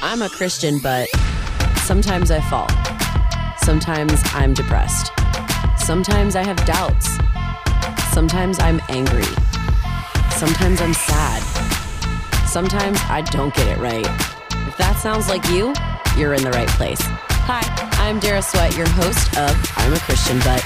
I'm a Christian, but sometimes I fall. Sometimes I'm depressed. Sometimes I have doubts. Sometimes I'm angry. Sometimes I'm sad. Sometimes I don't get it right. If that sounds like you, you're in the right place. Hi, I'm Dara Sweat, your host of I'm a Christian, but.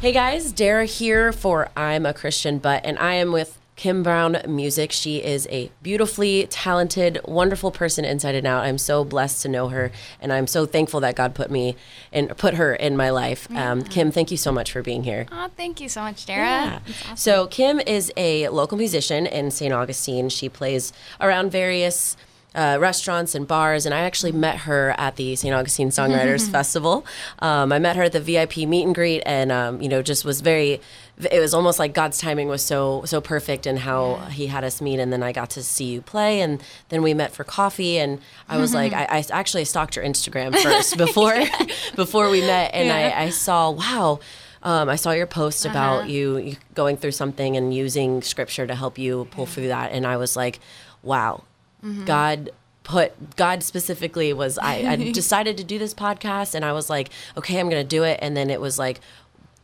Hey guys, Dara here for I'm a Christian, but, and I am with Kim Brown Music. She is a beautifully talented, wonderful person inside and out. I'm so blessed to know her, and I'm so thankful that God put me and put her in my life. Um, Kim, thank you so much for being here. Oh, thank you so much, Dara. Yeah. Awesome. So Kim is a local musician in St. Augustine. She plays around various uh, restaurants and bars, and I actually met her at the St. Augustine Songwriters Festival. Um, I met her at the VIP meet and greet, and um, you know, just was very. It was almost like God's timing was so so perfect, and how He had us meet, and then I got to see you play, and then we met for coffee, and I was like, I, I actually stalked your Instagram first before before we met, and Yeah. I, I saw wow. Um, I saw your post about you, you going through something and using scripture to help you pull through that, and I was like, "Wow, God put God specifically was." I, I decided to do this podcast, and I was like, "Okay, I'm going to do it," and then it was like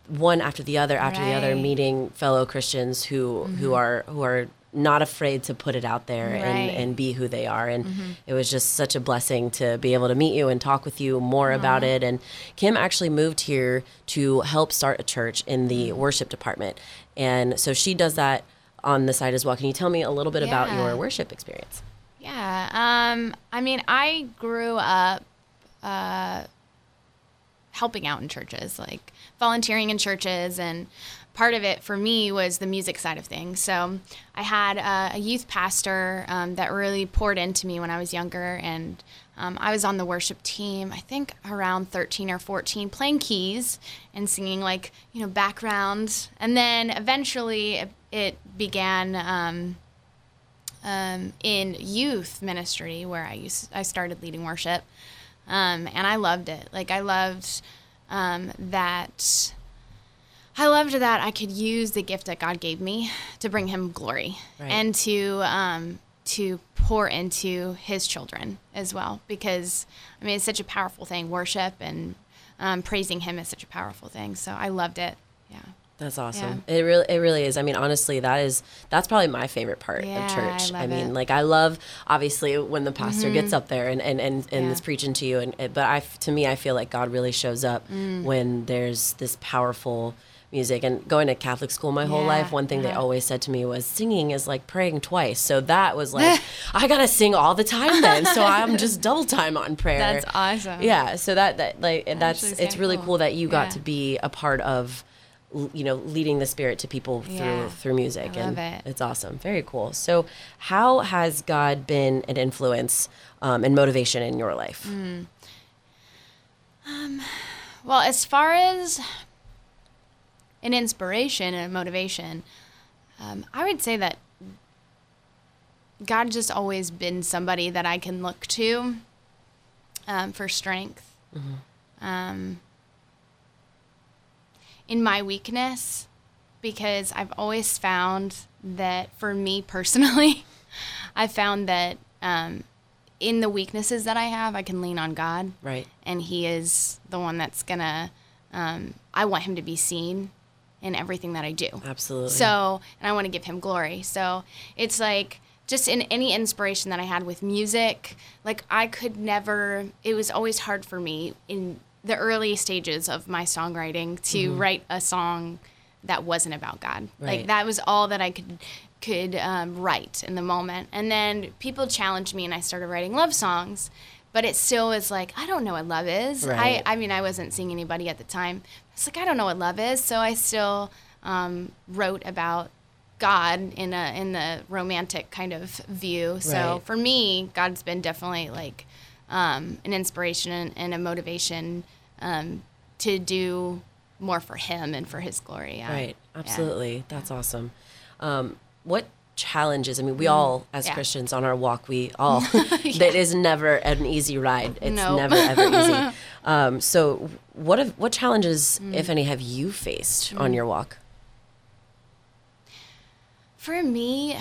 one after the other after the other, meeting fellow Christians who who mm-hmm. are who are not afraid to put it out there and, Right. and be who they are. And mm-hmm. it was just such a blessing to be able to meet you and talk with you more about it. And Kim actually moved here to help start a church in the mm. worship department. And so she does that on the side as well. Can you tell me a little bit about your worship experience? Yeah. Um, I mean, I grew up uh, helping out in churches, like volunteering in churches, and part of it for me was the music side of things. So I had uh, a youth pastor um, that really poured into me when I was younger, and um, I was on the worship team. I think around 13 or 14, playing keys and singing like you know background, and then eventually it, it began. Um, um, in youth ministry where I used I started leading worship, um, and I loved it. Like I loved um, that. I loved that I could use the gift that God gave me to bring Him glory Right. and to um, to pour into His children as well. Because I mean, it's such a powerful thing. Worship and um, praising Him is such a powerful thing. So I loved it. Yeah. That's awesome. It really it really is. I mean, honestly, that is that's probably my favorite part Yeah, of church. I I, mean, it. Mm-hmm. like I love obviously when the pastor gets up there and and and, and Yeah. is preaching to you and but I to me I feel like God really shows up Mm. when there's this powerful music and going to Catholic school my whole Yeah, life one thing they uh-huh. always said to me was singing is like praying twice. So that was like I got to sing all the time then. So I'm just double time on prayer. That's awesome. Yeah, so that that like that's Actually, it's really cool. cool that you got Yeah. to be a part of you know leading the spirit to people through Yeah. through music I and it. it's awesome very cool so how has god been an influence um, and motivation in your life Mm. Well, as far as an inspiration and a motivation, um, I would say that God just always been somebody that I can look to um, for strength. Um, in my weakness, because I've always found that for me personally, I found that um, in the weaknesses that I have, I can lean on God. Right. And he is the one that's gonna um, i want him to be seen in everything that i do. Absolutely. So and i want to give him glory. So it's like just in any inspiration that i had with music like i could never it was always hard for me in the early stages of my songwriting to write a song that wasn't about god. Right. like that was all that i could could um, write in the moment. And then people challenged me and i started writing love songs but it still was like i don't know what love is. Right. I, I mean i wasn't seeing anybody at the time. It's like i don't know what love is. So i still um, wrote about god in a in the romantic kind of view. So Right. for me god's been definitely like um, an inspiration and, a motivation um, to do more for him and for his glory yeah. right Yeah. absolutely that's awesome um, what challenges i mean we all as Mm. Yeah. christians on our walk we all that is never an easy ride it's No. never ever easy um, so what have, what challenges Mm. if any have you faced on your walk For me,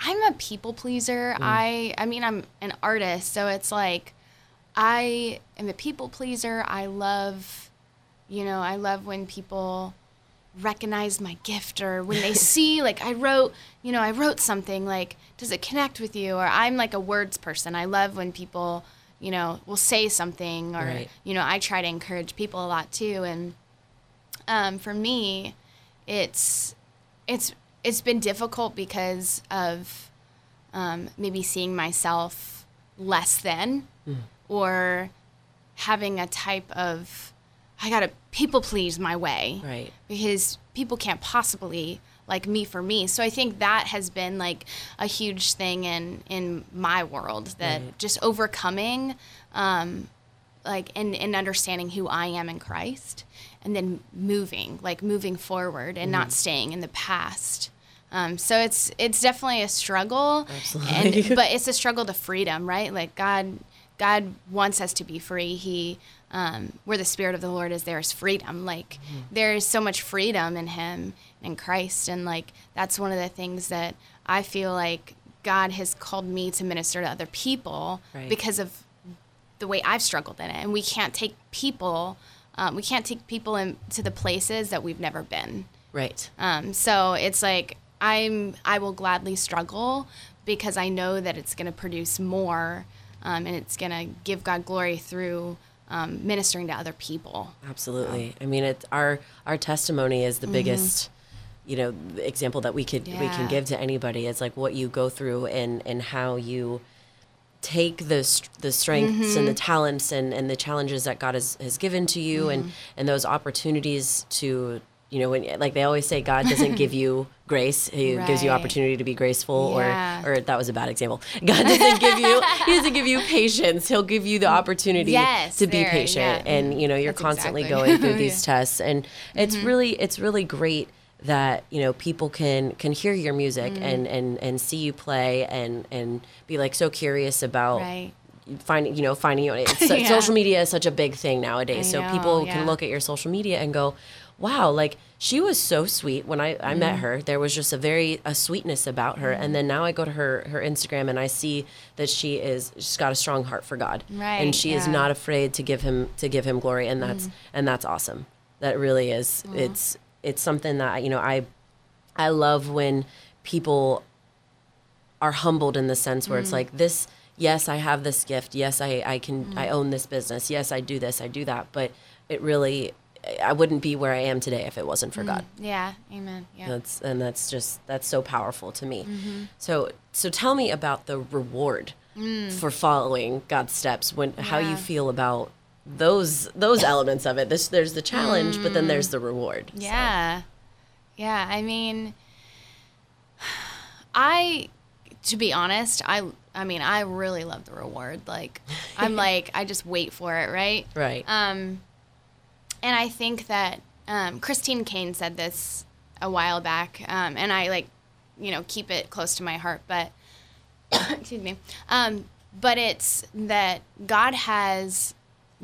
I'm a people pleaser. I I mean I'm an artist, so it's like I am a people pleaser. I love you know, I love when people recognize my gift or when they see like I wrote, you know, I wrote something like does it connect with you or I'm like a words person. I love when people, you know, will say something or Right. you know, I try to encourage people a lot too and um, for me, it's it's it's been difficult because of um, maybe seeing myself less than or having a type of I gotta people please my way Right. because people can't possibly like me for me. So I think that has been like a huge thing in in my world that Right. just overcoming um like and, and understanding who I am in Christ and then moving, like moving forward and not staying in the past. Um, so it's it's definitely a struggle, Absolutely. and but it's a struggle to freedom, right? Like God, God wants us to be free. He, um, where the Spirit of the Lord is, there is freedom. Like there is so much freedom in Him in Christ, and like that's one of the things that I feel like God has called me to minister to other people Right. because of the way I've struggled in it, and we can't take people, um, we can't take people into the places that we've never been. Right. Um, so it's like I'm I will gladly struggle because I know that it's going to produce more, um, and it's going to give God glory through um, ministering to other people. Absolutely. I mean, it's our our testimony is the biggest, you know, example that we could we can Mm-hmm. Give to anybody. It's like what you go through and and how you take the the strengths and the Mm-hmm. talents and and the challenges that God has has given to you Mm-hmm. and and those opportunities to you know when like they always say God doesn't give you grace he gives you opportunity to be graceful Yeah. or or that was a bad example God doesn't give you he doesn't give you patience he'll give you the opportunity Yes, to be patient yeah. and you know you're That's constantly exactly. going through these Yeah. tests and it's Mm-hmm. really it's really great that you know people can can hear your music Mm-hmm. and and and see you play and and be like so curious about Right. finding you know finding you Yeah. social media is such a big thing nowadays I so know, people yeah. can look at your social media and go wow like she was so sweet when i i met Mm-hmm. her there was just a very a sweetness about her and then now i go to her her instagram and i see that she is she's got a strong heart for god right, and she is not afraid to give him to give him glory and that's and that's awesome that really is it's it's something that you know i i love when people are humbled in the sense where it's mm. like this yes i have this gift. Yes i i can i mm. own this business. Yes i do this i do that. But it really i wouldn't be where i am today if it wasn't for mm. god. Yeah. Amen. Yeah. that's and that's just that's so powerful to me. Mm-hmm. So so tell me about the reward for following god's steps when how you feel about those those elements of it this there's the challenge but then there's the reward So- Yeah. Yeah. I mean, I, to be honest, I, I mean, I really love the reward. Like, I'm like, I just wait for it, right? right Um, and I think that um, Christine Caine said this a while back, um, and I like, you know, keep it close to my heart. But excuse me. Um, but it's that God has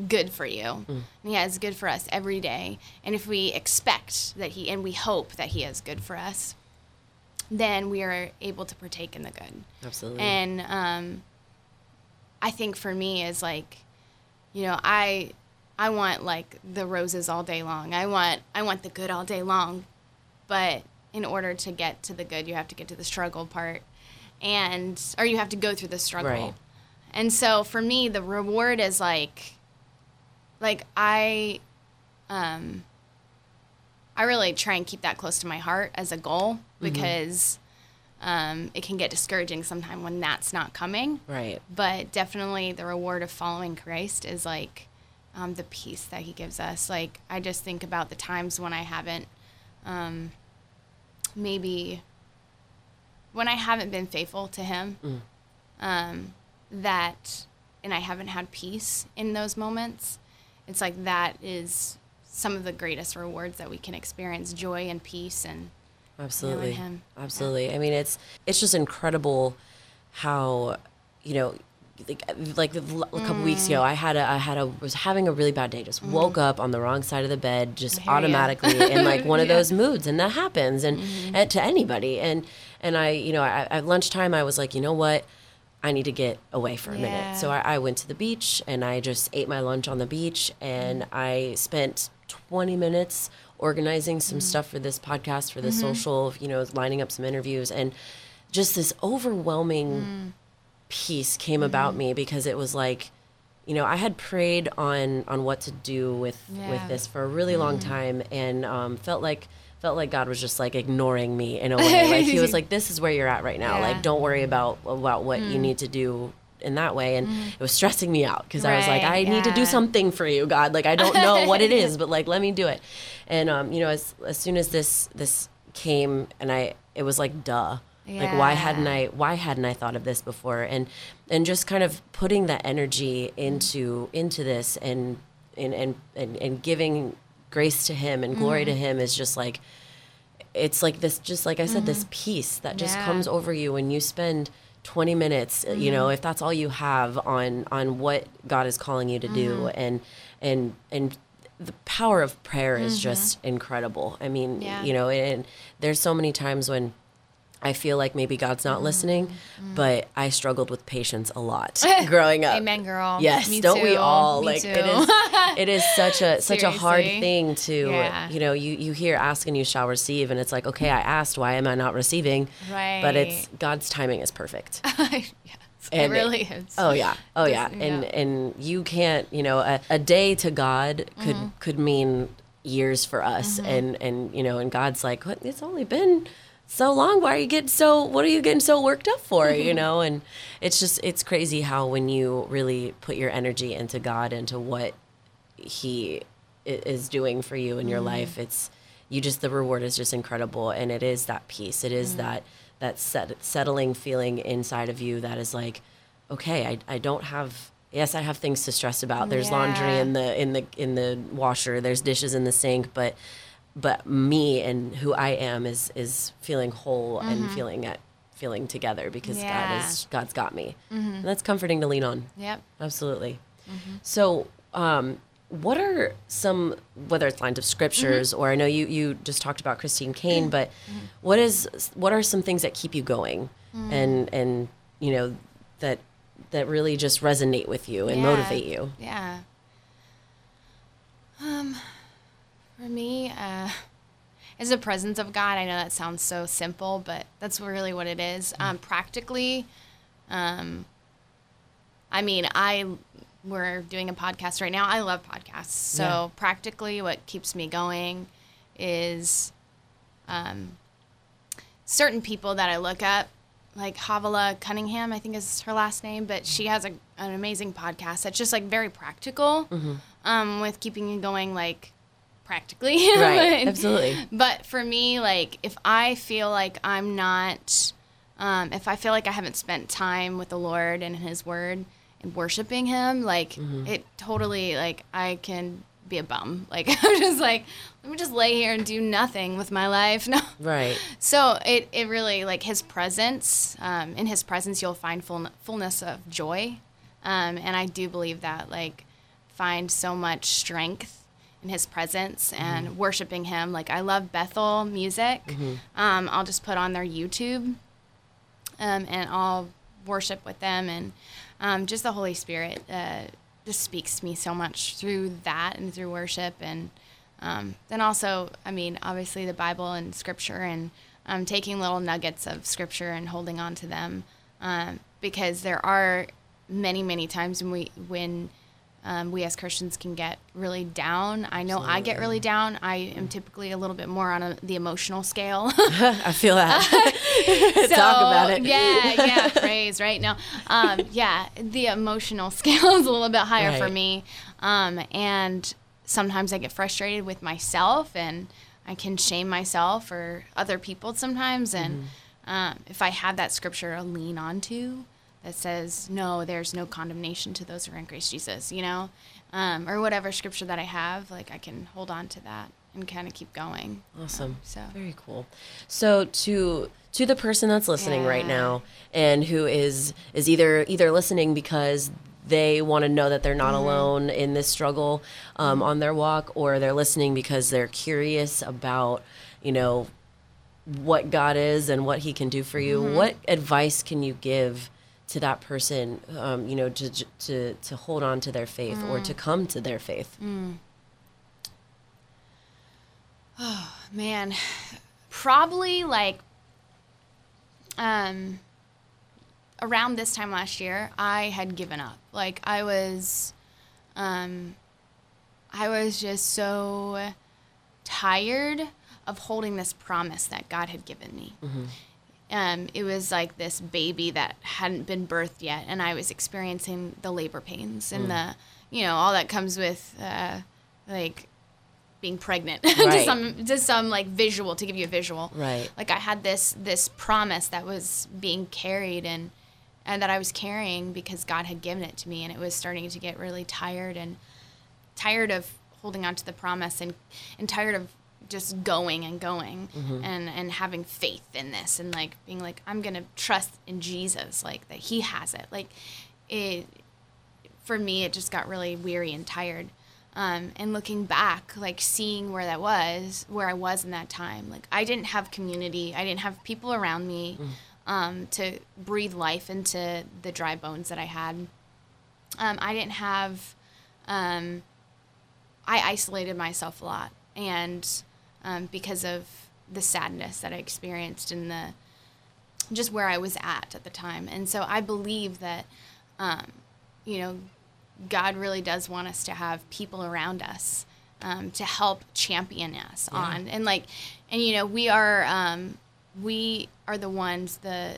good for you. And he has good for us every day. And if we expect that he and we hope that he has good for us, then we are able to partake in the good. absolutely And um, I think for me is like, you know, I I want like the roses all day long. I want I want the good all day long. But in order to get to the good, you have to get to the struggle part. And or you have to go through the struggle. Right. And so for me the reward is like like I um I really try and keep that close to my heart as a goal because um, it can get discouraging sometimes when that's not coming. right But definitely the reward of following Christ is like um, the peace that He gives us. Like I just think about the times when I haven't, um, maybe when I haven't been faithful to Him, um, that, and I haven't had peace in those moments. It's like that is some of the greatest rewards that we can experience joy and peace and absolutely. him. Yeah. absolutely. I mean it's it's just incredible how you know like, like a couple weeks ago mm. i had a i had a was having a really bad day. Just mm-hmm. woke up on the wrong side of the bed just automatically in like one of Yeah. those moods and that happens and, mm-hmm. and to anybody. And and I, you know, I, at lunchtime I was like, you know what, I need to get away for a Yeah. minute. So I, I went to the beach and I just ate my lunch on the beach, and Mm-hmm. I spent 20 minutes organizing some Mm-hmm. stuff for this podcast, for the social, you know, lining up some interviews, and just this overwhelming Mm. peace came Mm-hmm. about me because it was like you know i had prayed on on what to do with with Yeah. Mm-hmm. this for a really long time and um, felt like felt like god was just like ignoring me in a way. Like he was like this is where you're at right now. Yeah. Mm. like don't worry about about what you need to do in that way. And it was stressing me out because i was like i Right, need to do something for you god. Like i don't know what it is but like let me do it. And um you know as as soon as this this came and i it was like duh. Like why hadn't I why hadn't I thought of this before? And and just kind of putting that energy into into this and and and and, and giving grace to him and glory Mm-hmm. to him is just like it's like this just like I said this peace that just Mm-hmm. Yeah. comes over you when you spend 20 minutes uh, you Mm-hmm. know if that's all you have on on what God is calling you to do Mm-hmm. and and and the power of prayer is just incredible. I mean, Mm-hmm. Yeah. you know, and there's so many times when I feel like maybe God's Mm-hmm. not listening, but I struggled with patience a lot growing up. Amen, girl. Yes, Me don't we all? Me like too. it is it is such a such a hard thing to Yeah. you know, you you hear ask and you shall receive and it's like, okay, I asked, why am I not receiving? Right. But it's God's timing is perfect. yes, And it really is. Oh yeah. Oh yeah. Just- And yeah. and you can't, you know, a, a day to God could Mm-hmm. could mean years for us and and you know, and God's like, "What? It's only been so long. Why are you getting so what are you getting so worked up for, you know?" And it's just it's crazy how when you really put your energy into God into what he is doing for you in your Mm-hmm. life, it's you just the reward is just incredible and it is that peace. it is Mm-hmm. that that set, settling feeling inside of you that is like okay, I, I don't have yes, I have things to stress about. There's laundry in the in the in the washer, there's dishes in the sink, but but me and who I am is is feeling whole and mm-hmm. feeling at feeling together because God is God's got me. And that's comforting to lean on. Yep. Absolutely. Mm-hmm. So, um, what are some, whether it's lines of scriptures or I know you you just talked about Christine Caine, but what is what are some things that keep you going mm. and and you know that that really just resonate with you and Yeah. motivate you? Yeah. Um, for me, uh, is the presence of God. I know that sounds so simple, but that's really what it is. Um, practically, um, I mean, I we're doing a podcast right now. I love podcasts. So Yeah. practically, what keeps me going is um, certain people that I look up, like Havilah Cunningham, I think is her last name, but she has a, an amazing podcast that's just like very practical um, with keeping you going, like practically. Right. But- Absolutely. But for me, like if I feel like I'm not, um, if I feel like I haven't spent time with the Lord and His Word and worshiping Him, like Mm-hmm. it totally, like I can be a bum. Like I'm just like, let me just lay here and do nothing with my life. No. Right. So it, it really like his presence. Um, in his presence, you'll find full, fullness of joy, um, and I do believe that like find so much strength in his presence and worshiping him. Like I love Bethel music. Um, I'll just put on their YouTube, um, and I'll worship with them, and um, just the Holy Spirit uh, just speaks to me so much through that and through worship and um, then also, I mean, obviously the Bible and Scripture, and um, taking little nuggets of Scripture and holding on to them, um, because there are many, many times when we when um, we as Christians can get really down. I know I get really down. I am typically a little bit more on a, the emotional scale. I feel that. Talk about it. Yeah, yeah, praise, right? No, um, yeah, the emotional scale is a little bit higher for me. Um, and sometimes I get frustrated with myself and I can shame myself or other people sometimes. And Mm-hmm. um, if I have that scripture to lean onto that says, no, there's no condemnation to those who are in Christ Jesus, you know, um, or whatever scripture that I have, like I can hold on to that and kind of keep going. Awesome. So- very cool. So to to the person that's listening right now and who is is either either listening because they want to know that they're not Mm-hmm. alone in this struggle um, on their walk, or they're listening because they're curious about, you know, what God is and what He can do for you, what advice can you give to that person, um, you know, to, to to hold on to their faith or to come to their faith? Oh man. Probably like um around this time last year i had given up. Like i was um i was just so tired of holding this promise that god had given me um, it was like this baby that hadn't been birthed yet and i was experiencing the labor pains and the you know all that comes with uh, like being pregnant. To some to some like visual to give you a visual. Right. like i had this this promise that was being carried and and that i was carrying because god had given it to me and it was starting to get really tired and tired of holding on to the promise and and tired of just going and going and and having faith in this and like being like i'm gonna trust in jesus like that he has it. Like it for me it just got really weary and tired. Um, and looking back like seeing where that was where i was in that time like i didn't have community. I didn't have people around me um, to breathe life into the dry bones that i had. Um, i didn't have um, i isolated myself a lot. And um, because of the sadness that i experienced and the just where i was at at the time. And so i believe that um, you know God really does want us to have people around us um, to help champion us on, and like, and you know, we are um, we are the ones the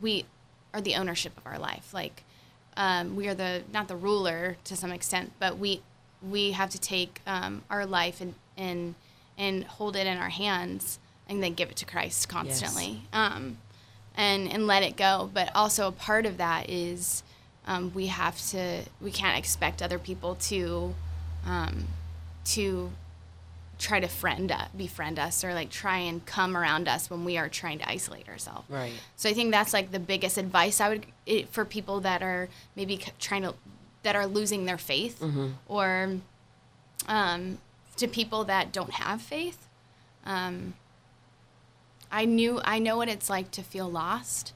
we are the ownership of our life. Like, um, we are the not the ruler to some extent, but we we have to take um, our life and and and hold it in our hands and then give it to Christ constantly. Um, and and let it go. But also a part of that is um, we have to we can't expect other people to um, to try to friend us, befriend us or like try and come around us when we are trying to isolate ourselves. Right. So I think that's like the biggest advice I would it, for people that are maybe trying to that are losing their faith or um, to people that don't have faith. Um, I knew I know what it's like to feel lost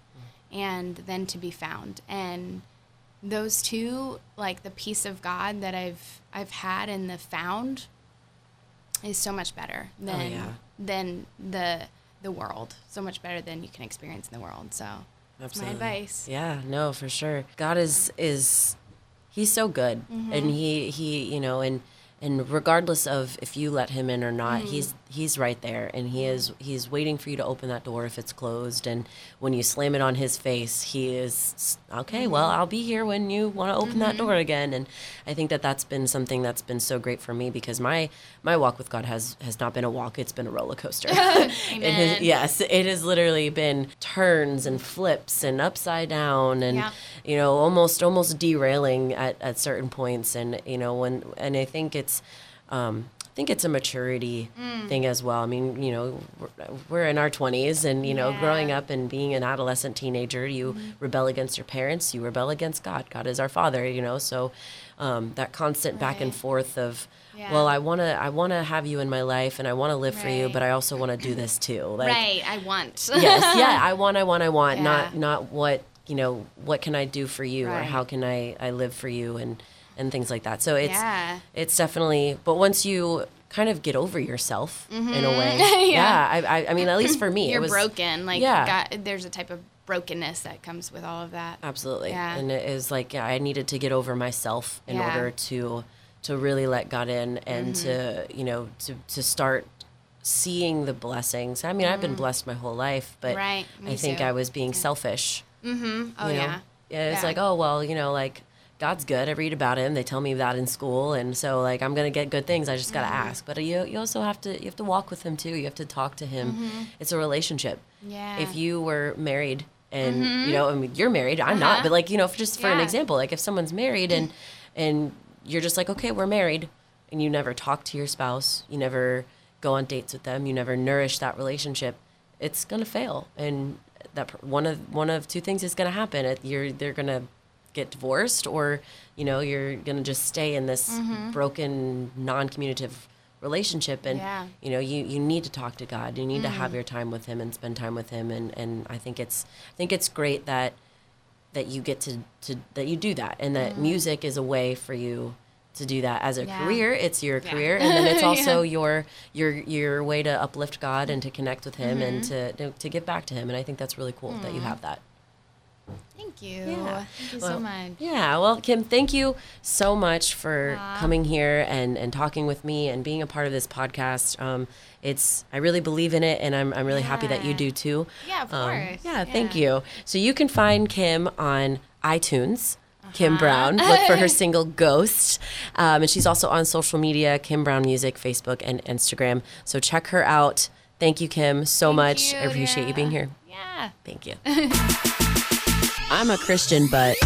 and then to be found and those two like the peace of God that I've I've had and the found is so much better than yeah. than the the world so much better than you can experience in the world so that's my advice Yeah, no, for sure. God is is he's so good. Mm-hmm. And he he, you know, and and regardless of if you let him in or not, Mm-hmm. he's he's right there and he is he's waiting for you to open that door if it's closed and when you slam it on his face, he is okay, well, Mm-hmm. I'll be here when you want to open that door again and I think that that's been something that's been so great for me because my my walk with God has has not been a walk, it's been a roller coaster. It has- yes, it has literally been turns and flips and upside down and Yeah. you know almost almost derailing at, at certain points and you know when and I think it's um, think it's a maturity Mm. thing as well. I mean, you know, we're, we're in our 20s and you know, Yeah. growing up and being an adolescent teenager, you rebel against your parents, you rebel against God. God is our father, you know. So um, that constant back and forth of Yeah. well, I want to I want to have you in my life and I want to live for you, but I also want to do this too. Like right I want yes, yeah, I want, I want, I want. Not, Yeah. not what you know. What can I do for you, or how can I, I live for you, and and things like that. So it's, Yeah. it's definitely. But once you kind of get over yourself in a way, Mm-hmm. Yeah. yeah. I, I, I mean, at least for me, you're it was broken like yeah. God, there's a type of brokenness that comes with all of that absolutely, Yeah. and it is like yeah, I needed to get over myself in Yeah. order to to really let God in and Mm-hmm. to you know to to start seeing the blessings. I mean, I've been blessed my whole life, but Mm. Right, I think too. I was being selfish. oh you know? yeah Yeah, it's Yeah. like, oh well, you know, like God's good. I read about him. They tell me that in school, and so like I'm gonna get good things. I just gotta Mm-hmm. ask. But you you also have to you have to walk with him too. You have to talk to him. It's a relationship. Mm-hmm. Yeah. If you were married and you know, I mean, you're married. I'm not, Uh-huh. but like you know, just for an example, like if someone's married and and you're just like, okay, we're married, and you never talk to your spouse, you never go on dates with them, you never nourish that relationship, it's gonna fail. And that one of one of two things is gonna happen. It, you're they're gonna get divorced, or you know, you're gonna just stay in this broken, non-communicative relationship and Yeah. you know you you need to talk to God you need to Mm. have your time with him and spend time with him and and I think it's I think it's great that that you get to, to that you do that and that music is a way for you to do that as a Mm. Yeah. career it's your Yeah. career and then it's also your your your way to uplift God and to connect with him and Mm-hmm. to, to to give back to him and I think that's really cool that you Mm. have that Thank you. Yeah. Thank you Well, so much. Yeah, well, Kim, thank you so much for coming here and, and talking with me and being a part of this podcast. Um, it's I really believe in it, and I'm, I'm really happy that you do too. Yeah, of Um, course. yeah, thank you. So you can find Kim on iTunes. Kim Uh-huh. Brown. Look for her single Ghost. Um, and she's also on social media Kim Brown Music, Facebook, and Instagram. So check her out. Thank you, Kim, so Thank much. you, I appreciate you being here. Yeah. Thank you. I'm a Christian, but